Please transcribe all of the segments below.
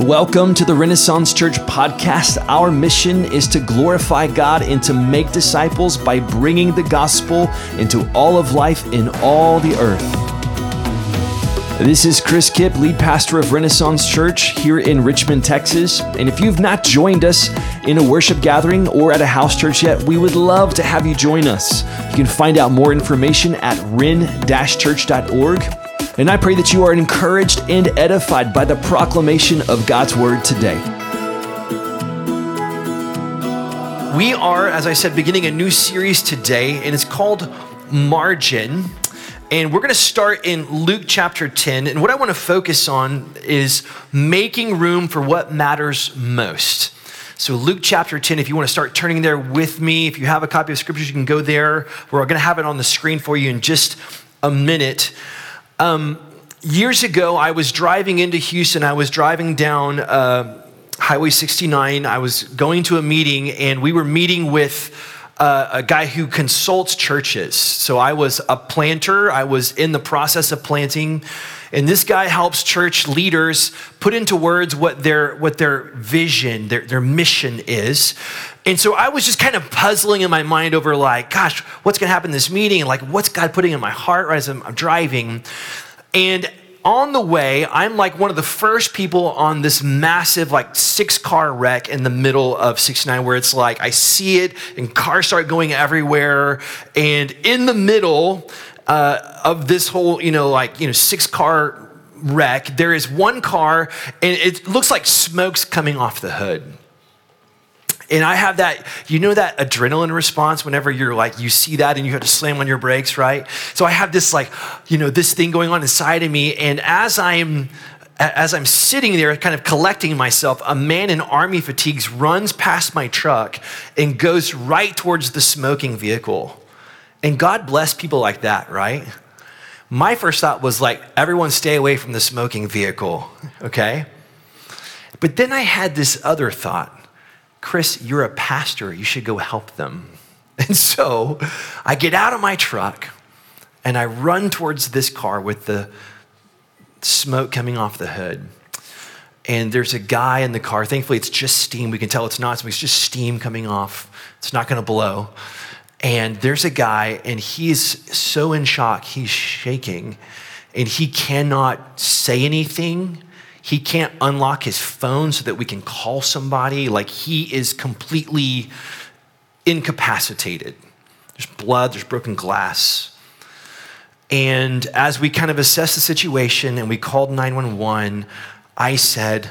Welcome to the Renaissance Church podcast. Our mission is to glorify God and to make disciples by bringing the gospel into all of life in all the earth. This is Chris Kipp, lead pastor of Renaissance Church here in Richmond, Texas. And if you've not joined us in a worship gathering or at a house church yet, we would love to have you join us. You can find out more information at ren-church.org and I pray that you are encouraged and edified by the proclamation of God's word today. We are, as I said, beginning a new series today, and it's called Margin. And we're going to start in Luke chapter 10. And what I want to focus on is making room for what matters most. So, Luke chapter 10, if you want to start turning there with me, if you have a copy of scriptures, you can go there. We're going to have it on the screen for you in just a minute. Um, years ago, I was driving into Houston. I was driving down uh, Highway 69. I was going to a meeting, and we were meeting with a guy who consults churches. So I was a planter, I was in the process of planting. And this guy helps church leaders put into words what their, what their vision, their, their mission is. And so I was just kind of puzzling in my mind over, like, gosh, what's going to happen in this meeting? And like, what's God putting in my heart right as I'm, I'm driving? And on the way, I'm like one of the first people on this massive, like six car wreck in the middle of 69, where it's like I see it and cars start going everywhere. And in the middle, uh, of this whole, you know, like, you know, six car wreck, there is one car and it looks like smoke's coming off the hood. And I have that, you know, that adrenaline response whenever you're like, you see that and you have to slam on your brakes, right? So I have this, like, you know, this thing going on inside of me. And as I'm, as I'm sitting there, kind of collecting myself, a man in army fatigues runs past my truck and goes right towards the smoking vehicle. And God bless people like that, right? My first thought was like, everyone stay away from the smoking vehicle, okay? But then I had this other thought Chris, you're a pastor, you should go help them. And so I get out of my truck and I run towards this car with the smoke coming off the hood. And there's a guy in the car. Thankfully, it's just steam. We can tell it's not, it's just steam coming off. It's not going to blow. And there's a guy, and he's so in shock, he's shaking, and he cannot say anything. He can't unlock his phone so that we can call somebody. Like he is completely incapacitated. There's blood, there's broken glass. And as we kind of assessed the situation and we called 911, I said,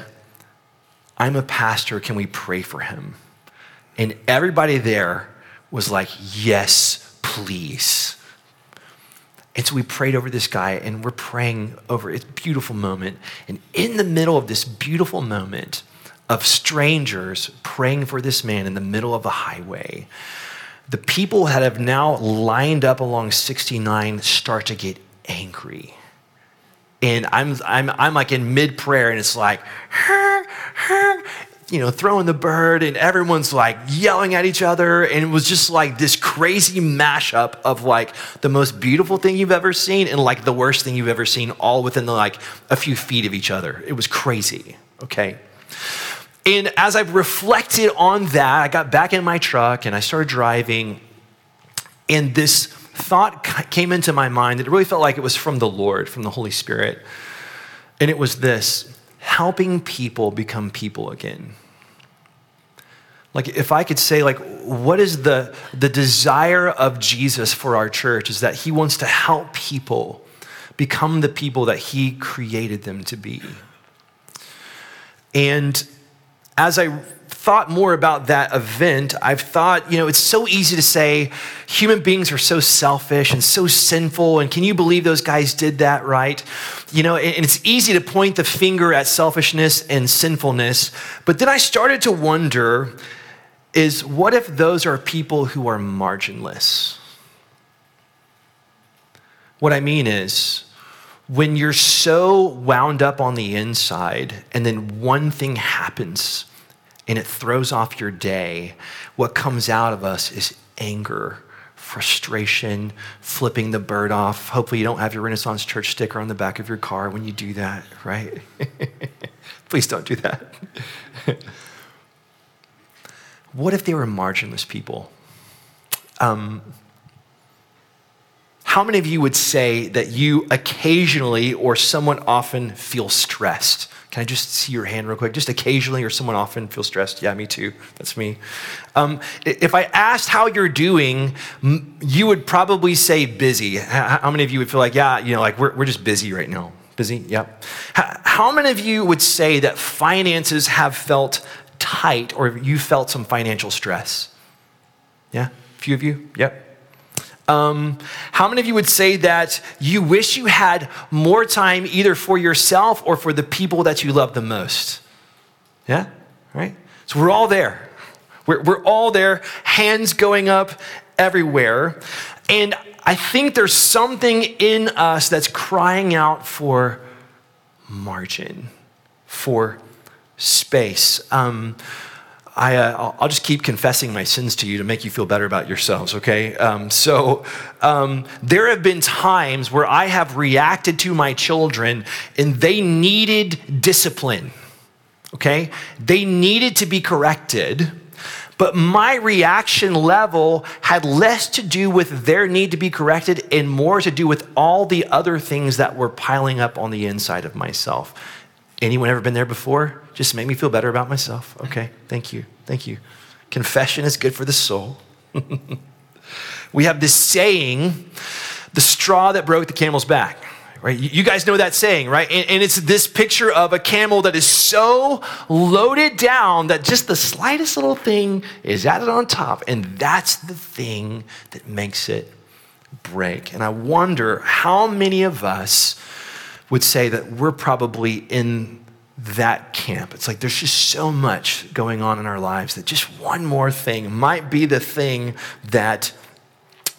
I'm a pastor. Can we pray for him? And everybody there was like, Yes, please. And so we prayed over this guy and we're praying over it's a beautiful moment. And in the middle of this beautiful moment of strangers praying for this man in the middle of the highway, the people that have now lined up along 69 start to get angry. And I'm, I'm, I'm like in mid prayer and it's like, you know, throwing the bird, and everyone's like yelling at each other. And it was just like this crazy mashup of like the most beautiful thing you've ever seen and like the worst thing you've ever seen, all within the, like a few feet of each other. It was crazy, okay? And as I've reflected on that, I got back in my truck and I started driving, and this thought came into my mind that it really felt like it was from the Lord, from the Holy Spirit. And it was this helping people become people again. Like if I could say like what is the the desire of Jesus for our church is that he wants to help people become the people that he created them to be. And as I thought more about that event, I've thought, you know, it's so easy to say human beings are so selfish and so sinful. And can you believe those guys did that, right? You know, and it's easy to point the finger at selfishness and sinfulness. But then I started to wonder is what if those are people who are marginless? What I mean is, when you're so wound up on the inside and then one thing happens and it throws off your day, what comes out of us is anger, frustration, flipping the bird off. Hopefully, you don't have your Renaissance Church sticker on the back of your car when you do that, right? Please don't do that. what if they were marginless people? Um, how many of you would say that you occasionally or somewhat often feel stressed? Can I just see your hand real quick? Just occasionally or someone often feel stressed? Yeah, me too. That's me. Um, if I asked how you're doing, you would probably say busy. How many of you would feel like, yeah, you know, like we're, we're just busy right now? Busy? Yep. How many of you would say that finances have felt tight or you felt some financial stress? Yeah? A few of you? Yep. Um, how many of you would say that you wish you had more time either for yourself or for the people that you love the most? Yeah? Right? So we're all there. We're, we're all there, hands going up everywhere. And I think there's something in us that's crying out for margin, for space. Um, I, uh, I'll just keep confessing my sins to you to make you feel better about yourselves, okay? Um, so, um, there have been times where I have reacted to my children and they needed discipline, okay? They needed to be corrected, but my reaction level had less to do with their need to be corrected and more to do with all the other things that were piling up on the inside of myself. Anyone ever been there before? Just make me feel better about myself. Okay, thank you. Thank you. Confession is good for the soul. we have this saying, the straw that broke the camel's back. Right? You guys know that saying, right? And, and, it's this picture of a camel that is so loaded down that just the slightest little thing is added on top. And that's the thing that makes it break. And I wonder how many of us would say that we're probably in that camp. It's like there's just so much going on in our lives that just one more thing might be the thing that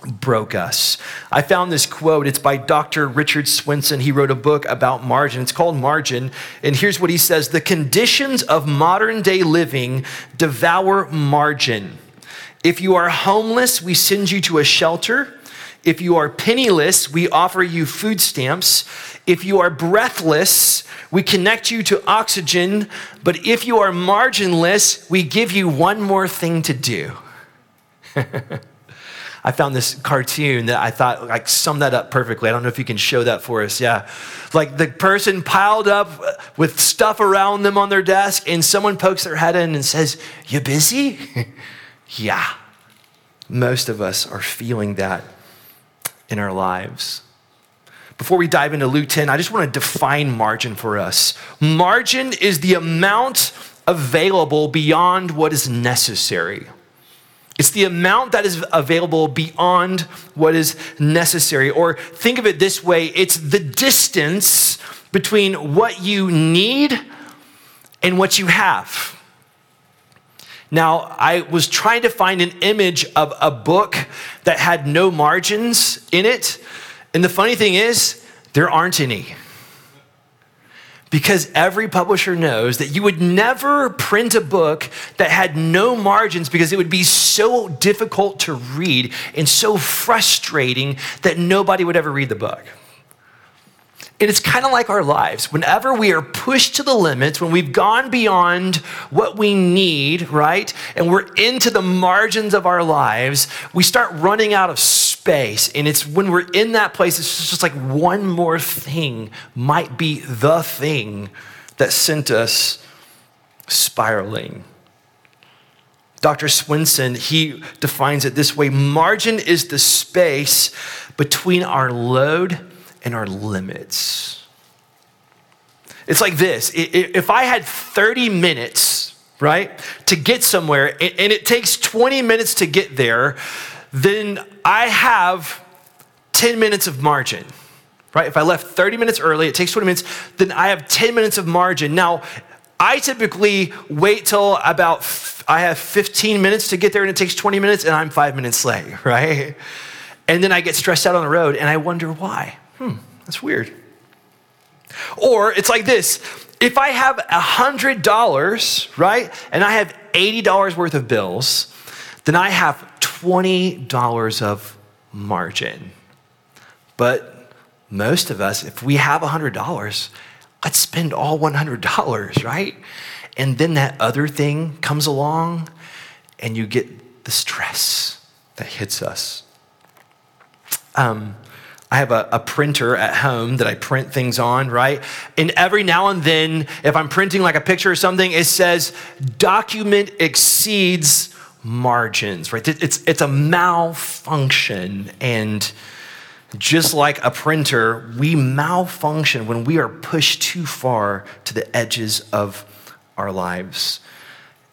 broke us. I found this quote. It's by Dr. Richard Swenson. He wrote a book about margin. It's called Margin. And here's what he says The conditions of modern day living devour margin. If you are homeless, we send you to a shelter. If you are penniless, we offer you food stamps. If you are breathless, we connect you to oxygen. But if you are marginless, we give you one more thing to do. I found this cartoon that I thought like summed that up perfectly. I don't know if you can show that for us. Yeah. Like the person piled up with stuff around them on their desk, and someone pokes their head in and says, You busy? yeah. Most of us are feeling that in our lives. Before we dive into Luke 10, I just want to define margin for us. Margin is the amount available beyond what is necessary. It's the amount that is available beyond what is necessary. Or think of it this way it's the distance between what you need and what you have. Now, I was trying to find an image of a book that had no margins in it. And the funny thing is, there aren't any. Because every publisher knows that you would never print a book that had no margins because it would be so difficult to read and so frustrating that nobody would ever read the book. And it's kind of like our lives. Whenever we are pushed to the limits, when we've gone beyond what we need, right? And we're into the margins of our lives, we start running out of space. And it's when we're in that place, it's just like one more thing might be the thing that sent us spiraling. Dr. Swenson, he defines it this way margin is the space between our load and our limits. It's like this if I had 30 minutes, right, to get somewhere, and it takes 20 minutes to get there, then I have 10 minutes of margin, right? If I left 30 minutes early, it takes 20 minutes, then I have 10 minutes of margin. Now, I typically wait till about, I have 15 minutes to get there and it takes 20 minutes and I'm five minutes late, right? And then I get stressed out on the road and I wonder why hmm, that's weird. Or it's like this if I have $100, right, and I have $80 worth of bills, then I have $20 of margin. But most of us, if we have $100, let's spend all $100, right? And then that other thing comes along and you get the stress that hits us. Um, I have a, a, printer at home that I print things on, right? And every now and then, if I'm printing like a picture or something, it says document exceeds margins, right? It's, it's a malfunction. And just like a printer, we malfunction when we are pushed too far to the edges of our lives.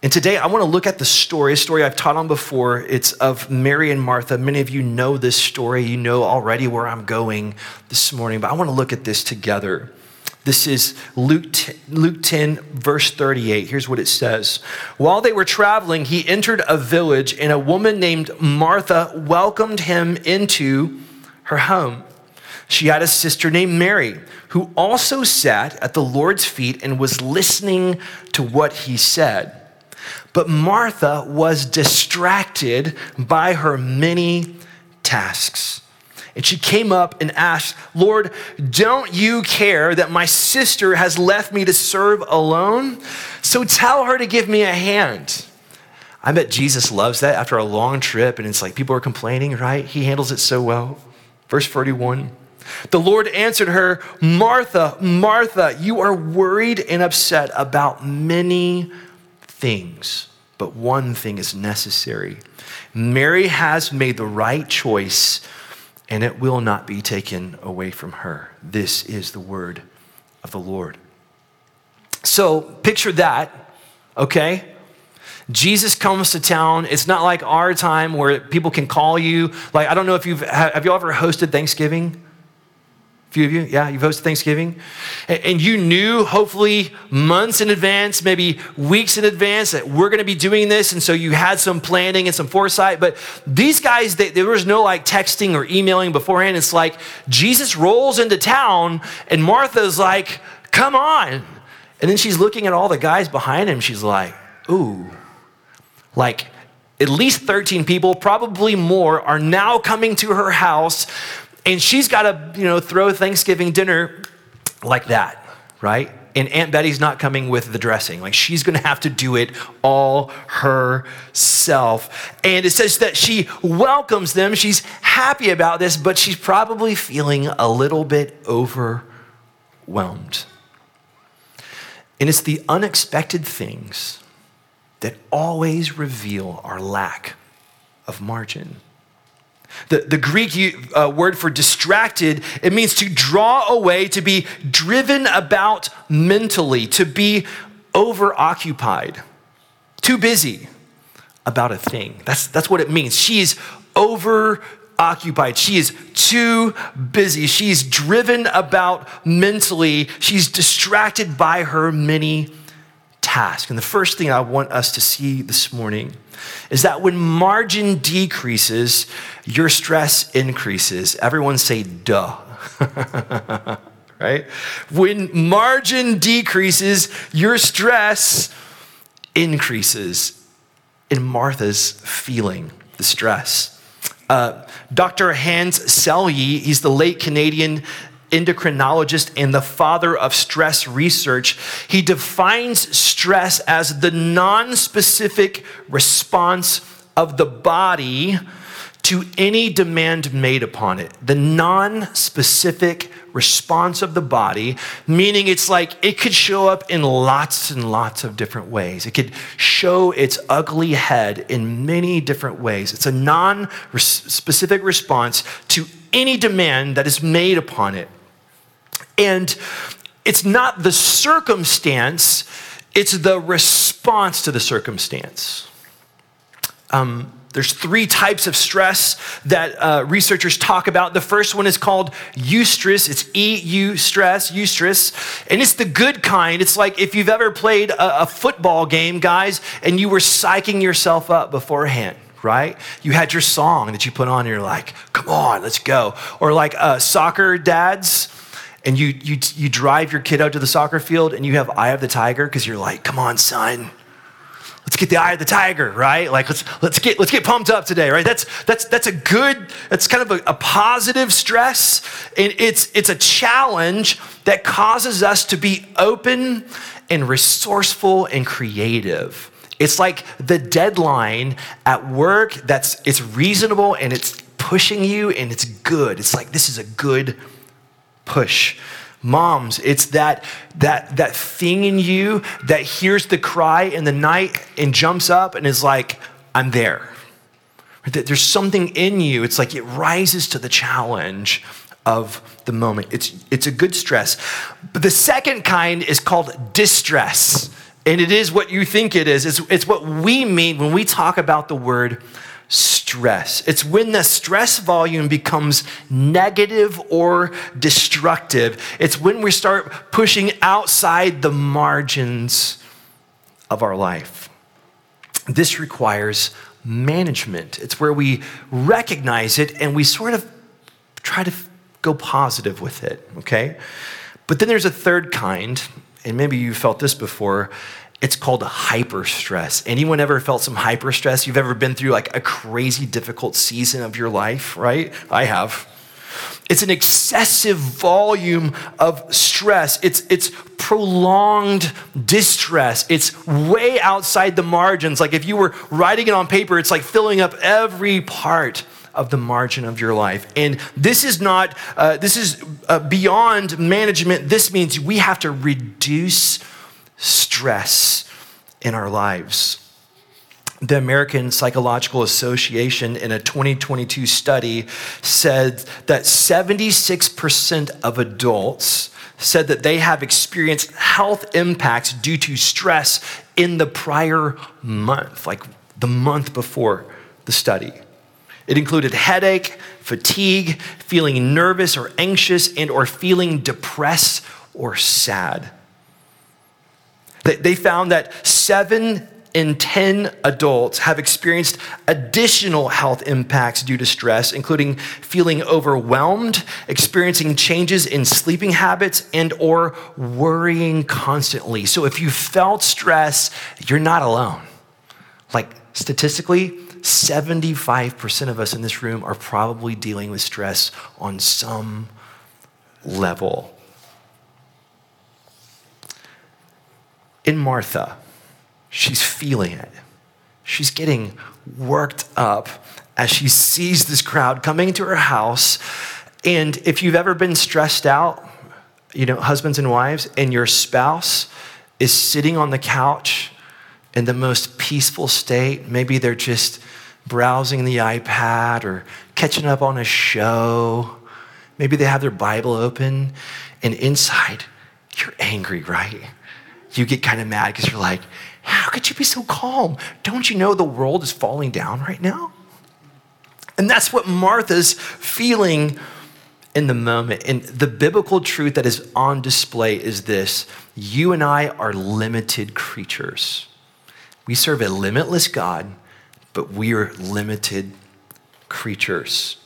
And today I want to look at the story, a story I've taught on before. It's of Mary and Martha. Many of you know this story. You know already where I'm going this morning, but I want to look at this together. This is Luke 10, Luke 10, verse 38. Here's what it says While they were traveling, he entered a village, and a woman named Martha welcomed him into her home. She had a sister named Mary, who also sat at the Lord's feet and was listening to what he said. But Martha was distracted by her many tasks. And she came up and asked, Lord, don't you care that my sister has left me to serve alone? So tell her to give me a hand. I bet Jesus loves that after a long trip, and it's like people are complaining, right? He handles it so well. Verse 41. The Lord answered her, Martha, Martha, you are worried and upset about many things, but one thing is necessary. Mary has made the right choice, and it will not be taken away from her. This is the word of the Lord. So picture that, okay? Jesus comes to town. It's not like our time where people can call you. Like, I don't know if you've, have you ever hosted Thanksgiving? Few of you, yeah, you've hosted Thanksgiving. And you knew, hopefully, months in advance, maybe weeks in advance, that we're going to be doing this. And so you had some planning and some foresight. But these guys, they, there was no like texting or emailing beforehand. It's like Jesus rolls into town, and Martha's like, come on. And then she's looking at all the guys behind him. She's like, ooh, like, at least 13 people, probably more, are now coming to her house and she's got to, you know, throw Thanksgiving dinner like that, right? And Aunt Betty's not coming with the dressing. Like she's going to have to do it all herself. And it says that she welcomes them. She's happy about this, but she's probably feeling a little bit overwhelmed. And it's the unexpected things that always reveal our lack of margin. The, the Greek uh, word for distracted, it means to draw away, to be driven about mentally, to be overoccupied, too busy about a thing. That's, that's what it means. She is overoccupied. She is too busy. She's driven about mentally. She's distracted by her many tasks. And the first thing I want us to see this morning is that when margin decreases, your stress increases. Everyone say, duh. right? When margin decreases, your stress increases. In Martha's feeling the stress. Uh, Dr. Hans Selye, he's the late Canadian endocrinologist and the father of stress research, he defines stress as the non specific response of the body to any demand made upon it. The non specific response of the body, meaning it's like it could show up in lots and lots of different ways. It could show its ugly head in many different ways. It's a non specific response to any demand that is made upon it. And it's not the circumstance, it's the response to the circumstance. Um, there's three types of stress that uh, researchers talk about. The first one is called eustress. It's EU stress, eustress. And it's the good kind. It's like if you've ever played a, a football game, guys, and you were psyching yourself up beforehand right? You had your song that you put on, and you're like, come on, let's go. Or like uh, soccer dads, and you, you, you drive your kid out to the soccer field and you have Eye of the Tiger because you're like, come on, son, let's get the eye of the tiger, right? Like let's let's get let's get pumped up today, right? That's that's that's a good, that's kind of a, a positive stress. And it's it's a challenge that causes us to be open and resourceful and creative. It's like the deadline at work that's it's reasonable and it's pushing you and it's good. It's like this is a good push. Moms, it's that that that thing in you that hears the cry in the night and jumps up and is like, I'm there. There's something in you. It's like it rises to the challenge of the moment. It's it's a good stress. But the second kind is called distress. And it is what you think it is. It's, it's what we mean when we talk about the word stress. It's when the stress volume becomes negative or destructive. It's when we start pushing outside the margins of our life. This requires management. It's where we recognize it and we sort of try to go positive with it, okay? But then there's a third kind, and maybe you felt this before, it's called hyper stress. Anyone ever felt some hyper stress? You've ever been through like a crazy difficult season of your life, right? I have. It's an excessive volume of stress. It's, it's prolonged distress. It's way outside the margins. Like if you were writing it on paper, it's like filling up every part of the margin of your life. And this is not, uh, this is uh, beyond management. This means we have to reduce stress in our lives. The American Psychological Association, in a 2022 study, said that 76% of adults said that they have experienced health impacts due to stress in the prior month, like the month before the study. It included headache, fatigue, feeling nervous or anxious and or feeling depressed or sad. They found that seven in 10 adults have experienced additional health impacts due to stress, including feeling overwhelmed, experiencing changes in sleeping habits, and or worrying constantly. So if you felt stress, you're not alone. Like statistically, 75% of us in this room are probably dealing with stress on some level. In Martha, she's feeling it. She's getting worked up as she sees this crowd coming into her house. And if you've ever been stressed out, you know, husbands and wives, and your spouse is sitting on the couch in the most peaceful state, maybe they're just browsing the iPad or catching up on a show, maybe they have their Bible open, and inside, you're angry, right? You get kind of mad because you're like, how could you be so calm? Don't you know the world is falling down right now? And that's what Martha's feeling in the moment. And the biblical truth that is on display is this you and I are limited creatures. We serve a limitless God, but we are limited creatures.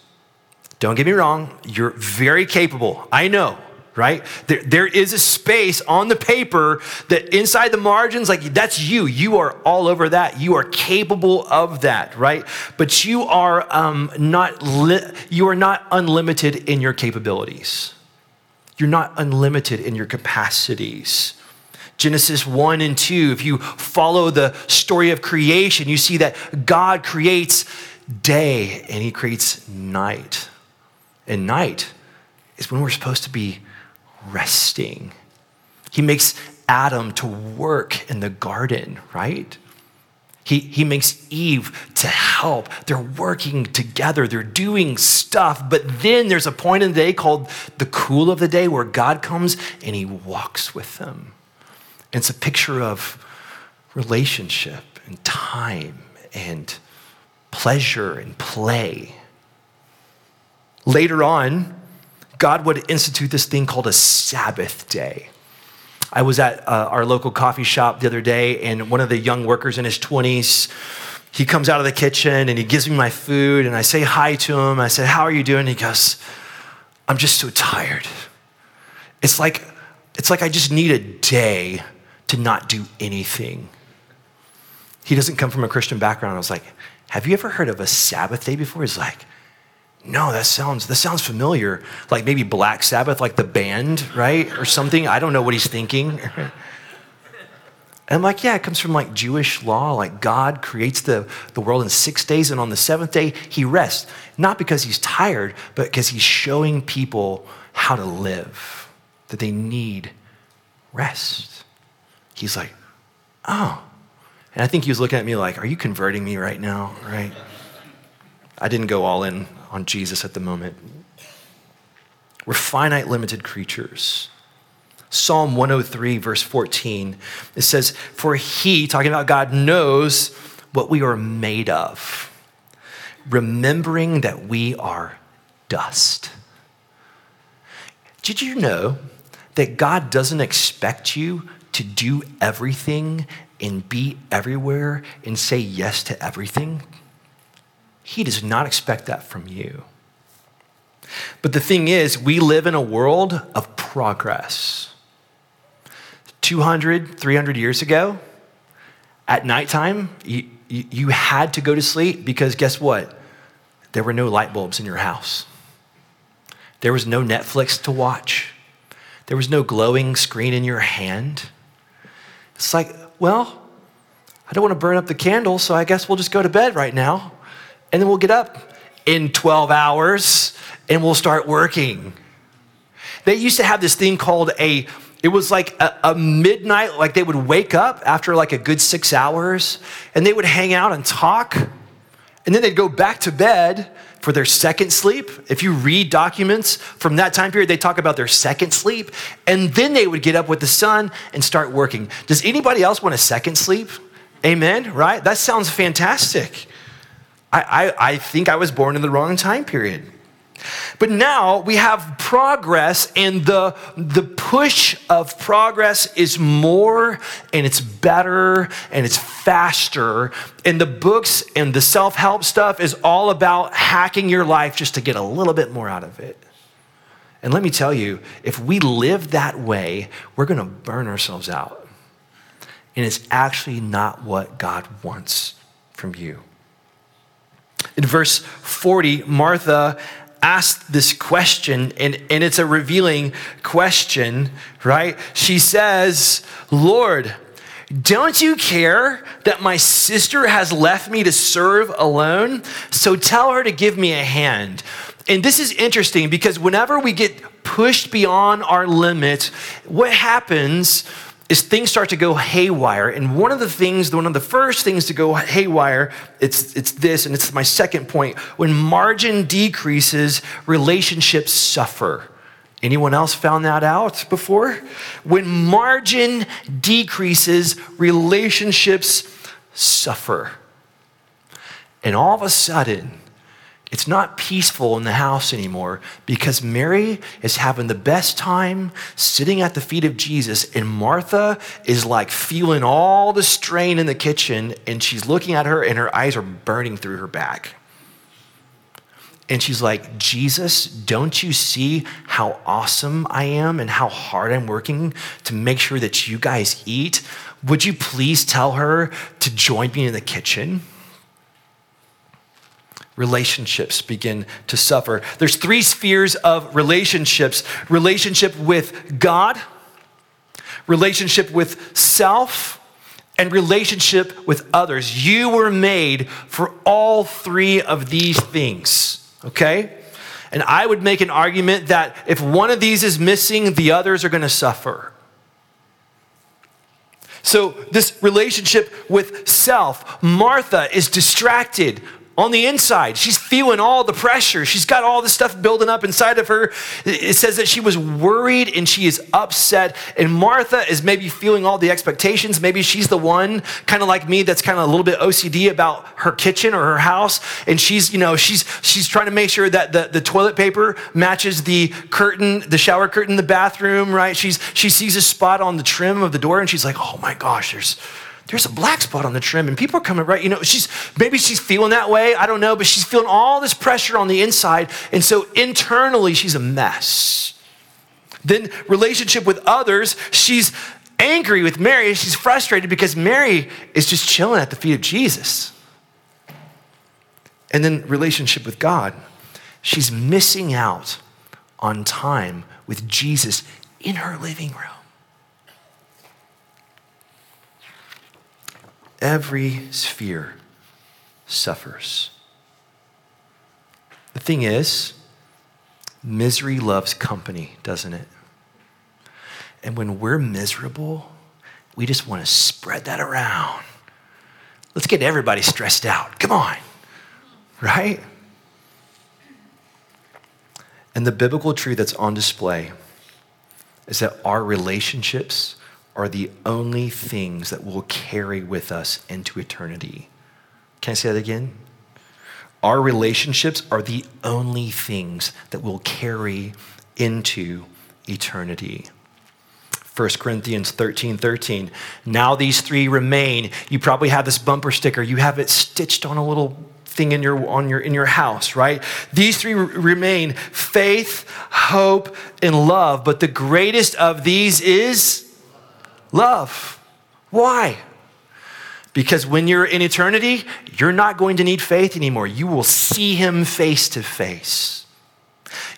Don't get me wrong, you're very capable. I know right? There, there is a space on the paper that inside the margins, like that's you. You are all over that. You are capable of that, right? But you are um, not li- you are not unlimited in your capabilities. You're not unlimited in your capacities. Genesis 1 and 2, if you follow the story of creation, you see that God creates day and he creates night. And night is when we're supposed to be resting. He makes Adam to work in the garden, right? He, he makes Eve to help. They're working together, they're doing stuff. But then there's a point in the day called the cool of the day where God comes and he walks with them. And it's a picture of relationship and time and pleasure and play. Later on, God would institute this thing called a Sabbath day. I was at uh, our local coffee shop the other day, and one of the young workers in his 20s, he comes out of the kitchen and he gives me my food, and I say hi to him. I said, How are you doing? he goes, I'm just so tired. It's like, it's like I just need a day to not do anything. He doesn't come from a Christian background. I was like, have you ever heard of a Sabbath day before? He's like, no, that sounds that sounds familiar. Like maybe Black Sabbath, like the band, right? Or something. I don't know what he's thinking. And I'm like, yeah, it comes from like Jewish law. Like God creates the, the world in six days, and on the seventh day, he rests. Not because he's tired, but because he's showing people how to live, that they need rest. He's like, oh. And I think he was looking at me like, are you converting me right now? Right? I didn't go all in on Jesus at the moment. We're finite, limited creatures. Psalm 103, verse 14, it says, For he, talking about God, knows what we are made of, remembering that we are dust. Did you know that God doesn't expect you to do everything and be everywhere and say yes to everything? He does not expect that from you. But the thing is, we live in a world of progress. 200, 300 years ago, at nighttime, you, you, you had to go to sleep because guess what? There were no light bulbs in your house. There was no Netflix to watch. There was no glowing screen in your hand. It's like, well, I don't want to burn up the candle, so I guess we'll just go to bed right now. And then we'll get up in 12 hours and we'll start working. They used to have this thing called a it was like a, a, midnight, like they would wake up after like a good six hours and they would hang out and talk. And then they'd go back to bed for their second sleep. If you read documents from that time period, they talk about their second sleep. And then they would get up with the sun and start working. Does anybody else want a second sleep? Amen, right? That sounds fantastic. I, I, I think I was born in the wrong time period. But now we have progress, and the, the push of progress is more and it's better and it's faster. And the books and the self help stuff is all about hacking your life just to get a little bit more out of it. And let me tell you, if we live that way, we're going to burn ourselves out. And it's actually not what God wants from you. In verse 40, Martha asked this question, and, and it's a revealing question, right? She says, Lord, don't you care that my sister has left me to serve alone? So tell her to give me a hand. And this is interesting because whenever we get pushed beyond our limits, what happens is things start to go haywire. And one of the things, one of the first things to go haywire, it's, it's this, and it's my second point. When margin decreases, relationships suffer. Anyone else found that out before? When margin decreases, relationships suffer. And all of a sudden, it's not peaceful in the house anymore because Mary is having the best time sitting at the feet of Jesus, and Martha is like feeling all the strain in the kitchen, and she's looking at her, and her eyes are burning through her back. And she's like, Jesus, don't you see how awesome I am and how hard I'm working to make sure that you guys eat? Would you please tell her to join me in the kitchen? Relationships begin to suffer. There's three spheres of relationships relationship with God, relationship with self, and relationship with others. You were made for all three of these things, okay? And I would make an argument that if one of these is missing, the others are going to suffer. So, this relationship with self, Martha is distracted on the inside. She's feeling all the pressure. She's got all the stuff building up inside of her. It says that she was worried and she is upset. And Martha is maybe feeling all the expectations. Maybe she's the one, kind of like me, that's kind of a little bit OCD about her kitchen or her house. And she's, you know, she's she's trying to make sure that the, the toilet paper matches the curtain, the shower curtain the bathroom, right? She's she sees a spot on the trim of the door and she's like, oh my gosh, there's there's a black spot on the trim and people are coming right you know she's maybe she's feeling that way i don't know but she's feeling all this pressure on the inside and so internally she's a mess then relationship with others she's angry with Mary. She's frustrated because Mary is just chilling at the feet of Jesus. And then relationship with God. She's missing out on time with Jesus in her living room. Every sphere suffers. The thing is, misery loves company, doesn't it? And when we're miserable, we just want to spread that around. Let's get everybody stressed out. Come on. Right? And the biblical truth that's on display is that our relationships are the only things that will carry with us into eternity. Can I say that again? Our relationships are the only things that will carry into eternity. 1 Corinthians 13 13. Now these three remain. You probably have this bumper sticker. You have it stitched on a little thing in your, on your, in your house, right? These three remain faith, hope, and love. But the greatest of these is love. Why? Because when you're in eternity, you're not going to need faith anymore. You will see him face to face.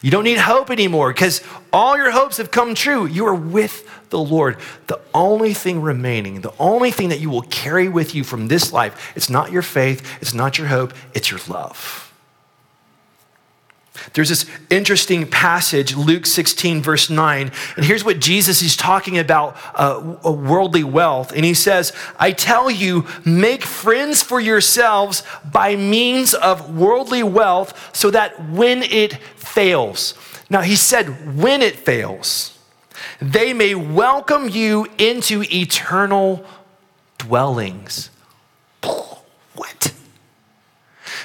You don't need hope anymore because all your hopes have come true. You are with the Lord. The only thing remaining, the only thing that you will carry with you from this life, it's not your faith, it's not your hope, it's your love. There's this interesting passage, Luke 16, verse 9. And here's what Jesus is talking about uh, worldly wealth. And he says, I tell you, make friends for yourselves by means of worldly wealth, so that when it fails, now he said, when it fails, they may welcome you into eternal dwellings. What?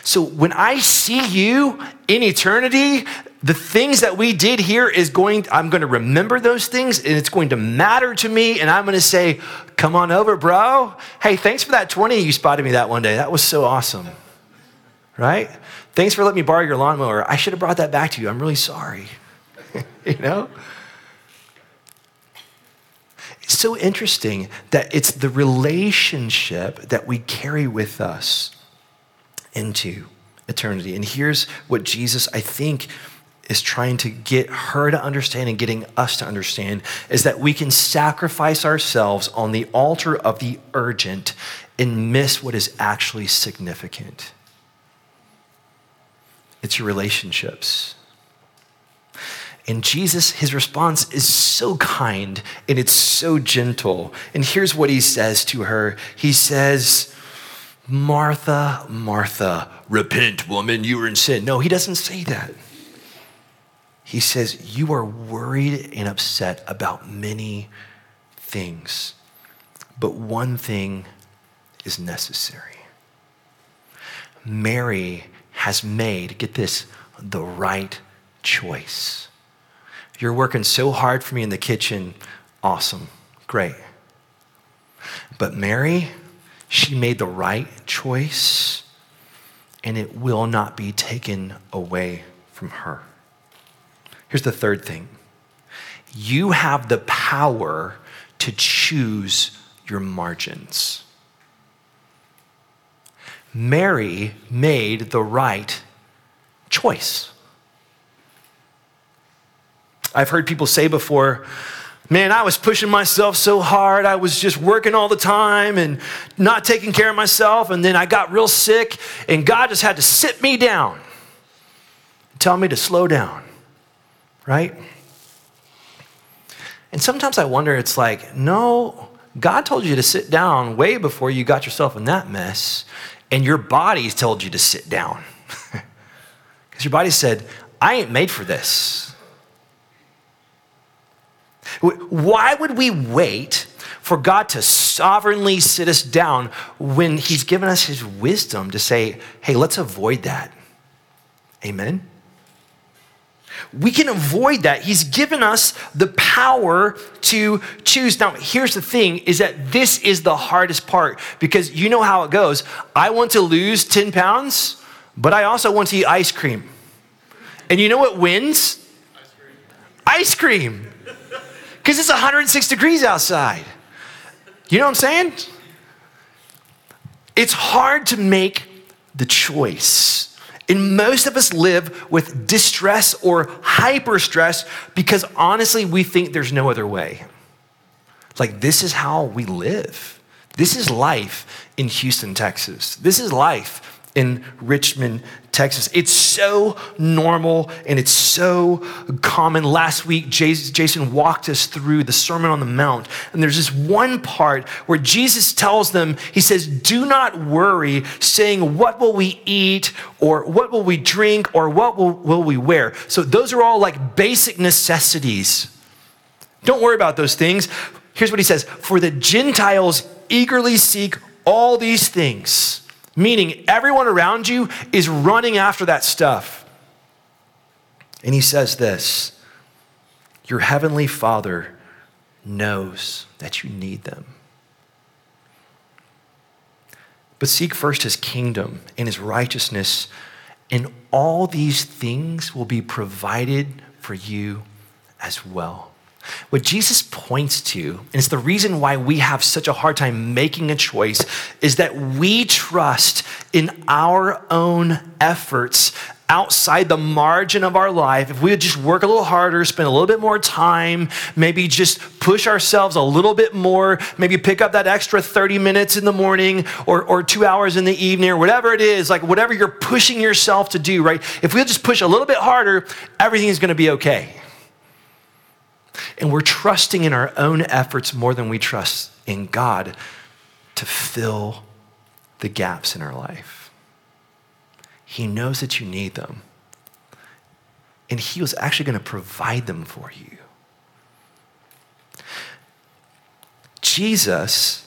So when I see you in eternity, the things that we did here is going, I'm going to remember those things and it's going to matter to me. And I'm going to say, come on over, bro. Hey, thanks for that 20 you spotted me that one day. That was so awesome. Right? Thanks for letting me borrow your lawnmower. I should have brought that back to you. I'm really sorry. you know? It's so interesting that it's the relationship that we carry with us into eternity. And here's what Jesus, I think, is trying to get her to understand and getting us to understand is that we can sacrifice ourselves on the altar of the urgent and miss what is actually significant. It's your relationships. And Jesus, his response is so kind and it's so gentle. And here's what he says to her He says, Martha, Martha, repent, woman, you are in sin. No, he doesn't say that. He says, You are worried and upset about many things, but one thing is necessary. Mary has made, get this, the right choice. You're working so hard for me in the kitchen. Awesome. Great. But Mary, she made the right choice, and it will not be taken away from her. Here's the third thing you have the power to choose your margins. Mary made the right choice. I've heard people say before, Man, I was pushing myself so hard. I was just working all the time and not taking care of myself. And then I got real sick, and God just had to sit me down tell me to slow down, right? And sometimes I wonder, it's like, no, God told you to sit down way before you got yourself in that mess, and your body's told you to sit down. Because your body said, I ain't made for this. Why would we wait for God to sovereignly sit us down when He's given us His wisdom to say, hey, let's avoid that? Amen? We can avoid that. He's given us the power to choose. Now, here's the thing is that this is the hardest part because you know how it goes. I want to lose 10 pounds, but I also want to eat ice cream. And you know what wins? Ice cream. Ice cream because it's 106 degrees outside. You know what I'm saying? It's hard to make the choice. And most of us live with distress or hyper stress because honestly, we think there's no other way. Like, this is how we live. This is life in Houston, Texas. This is life in Richmond, Texas. It's so normal and it's so common. Last week, Jason walked us through the Sermon on the Mount, and there's this one part where Jesus tells them, He says, Do not worry, saying, What will we eat, or what will we drink, or what will, will we wear? So, those are all like basic necessities. Don't worry about those things. Here's what He says For the Gentiles eagerly seek all these things meaning everyone around you is running after that stuff. And he says this Your heavenly Father knows that you need them. But seek first his kingdom and his righteousness, and all these things will be provided for you as well. What Jesus points to, and it's the reason why we have such a hard time making a choice, is that we trust in our own efforts outside the margin of our life, if we would just work a little harder, spend a little bit more time, maybe just push ourselves a little bit more, maybe pick up that extra 30 minutes in the morning or, or two hours in the evening or whatever it is, like whatever you're pushing yourself to do, right? If we'll just push a little bit harder, everything is going to be okay. And we're trusting in our own efforts more than we trust in God to fill the gaps in our life. He knows that you need them. And He was actually going to provide them for you. Jesus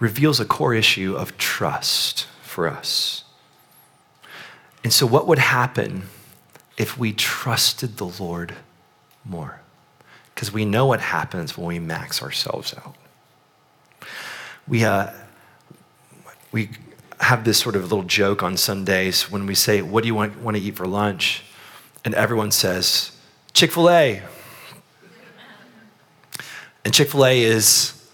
reveals a core issue of trust for us. And so, what would happen if we trusted the Lord more? Because we know what happens when we max ourselves out. We, uh, we have this sort of little joke on Sundays when we say, What do you want, want to eat for lunch? And everyone says, Chick fil A. And Chick fil A is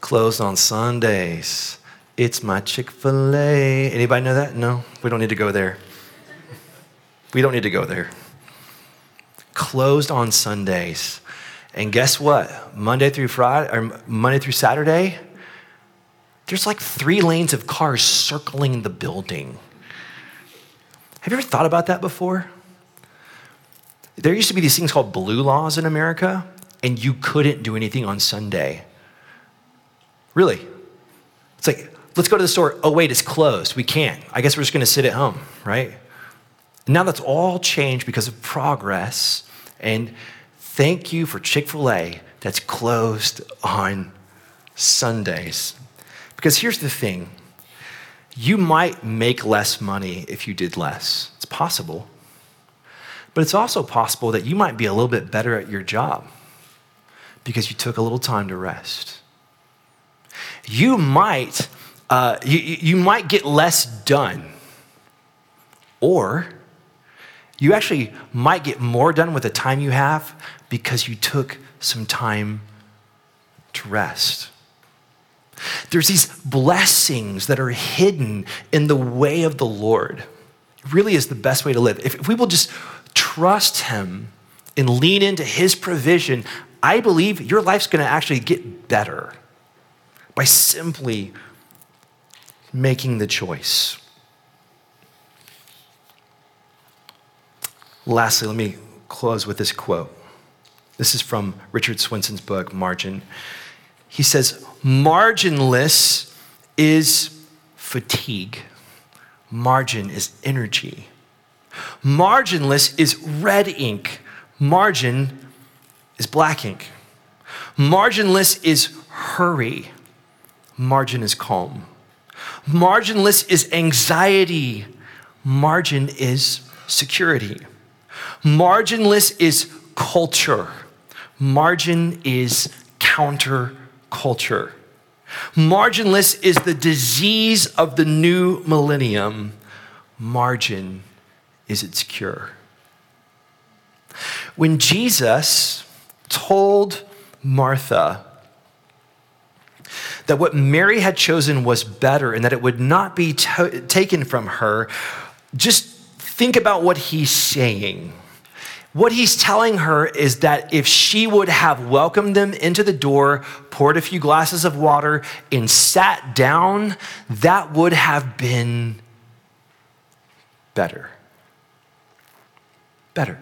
closed on Sundays. It's my Chick fil A. Anybody know that? No? We don't need to go there. We don't need to go there closed on Sundays. And guess what? Monday through Friday or Monday through Saturday, there's like three lanes of cars circling the building. Have you ever thought about that before? There used to be these things called blue laws in America, and you couldn't do anything on Sunday. Really? It's like, let's go to the store. Oh, wait, it's closed. We can't. I guess we're just going to sit at home, right? Now that's all changed because of progress. And thank you for Chick fil A that's closed on Sundays. Because here's the thing you might make less money if you did less. It's possible. But it's also possible that you might be a little bit better at your job because you took a little time to rest. You might, uh, you, you might get less done. Or you actually might get more done with the time you have because you took some time to rest. There's these blessings that are hidden in the way of the Lord. It really is the best way to live. If, we will just trust Him and lean into His provision, I believe your life's going to actually get better by simply making the choice. Lastly, let me close with this quote. This is from Richard Swenson book, Margin. He says, Marginless is fatigue, margin is energy. Marginless is red ink, margin is black ink. Marginless is hurry, margin is calm. Marginless is anxiety, margin is security. Marginless is culture. Margin is counterculture. Marginless is the disease of the new millennium. Margin is its cure. When Jesus told Martha that what Mary had chosen was better and that it would not be taken from her, just think about what he's saying. What he's telling her is that if she would have welcomed them into the door, poured a few glasses of water, and sat down, that would have been better. Better.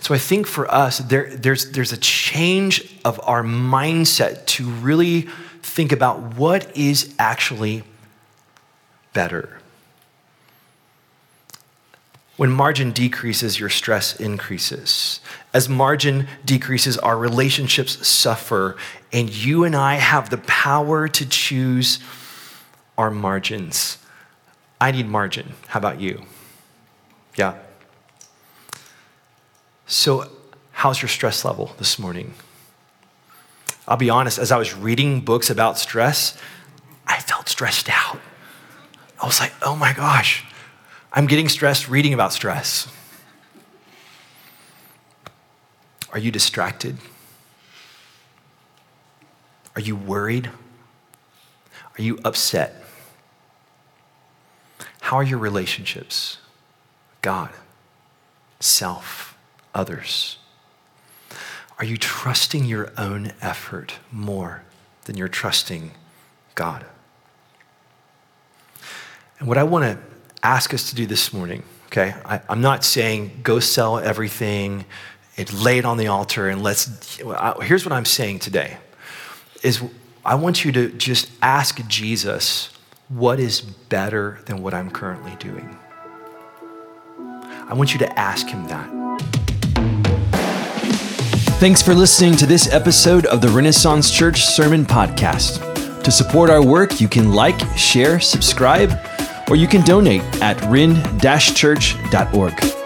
so I think for us, there, there's, there's a change of our mindset to really think about what is actually better. When margin decreases, your stress increases. As margin decreases, our relationships suffer, and you and I have the power to choose our margins. I need margin. How about you? Yeah. So, how's your stress level this morning? I'll be honest, as I was reading books about stress, I felt stressed out. I was like, oh my gosh, I'm getting stressed reading about stress. Are you distracted? Are you worried? Are you upset? How are your relationships? God, self, others? Are you trusting your own effort more than you're trusting God? And what I want to ask us to do this morning, okay? I, am not saying go sell everything and lay it on the altar and let's, here's what I'm saying today is I want you to just ask Jesus what is better than what I'm currently doing. I want you to ask him that. Thanks for listening to this episode of the Renaissance Church Sermon Podcast. To support our work, you can like, share, subscribe, or you can donate at ren-church.org.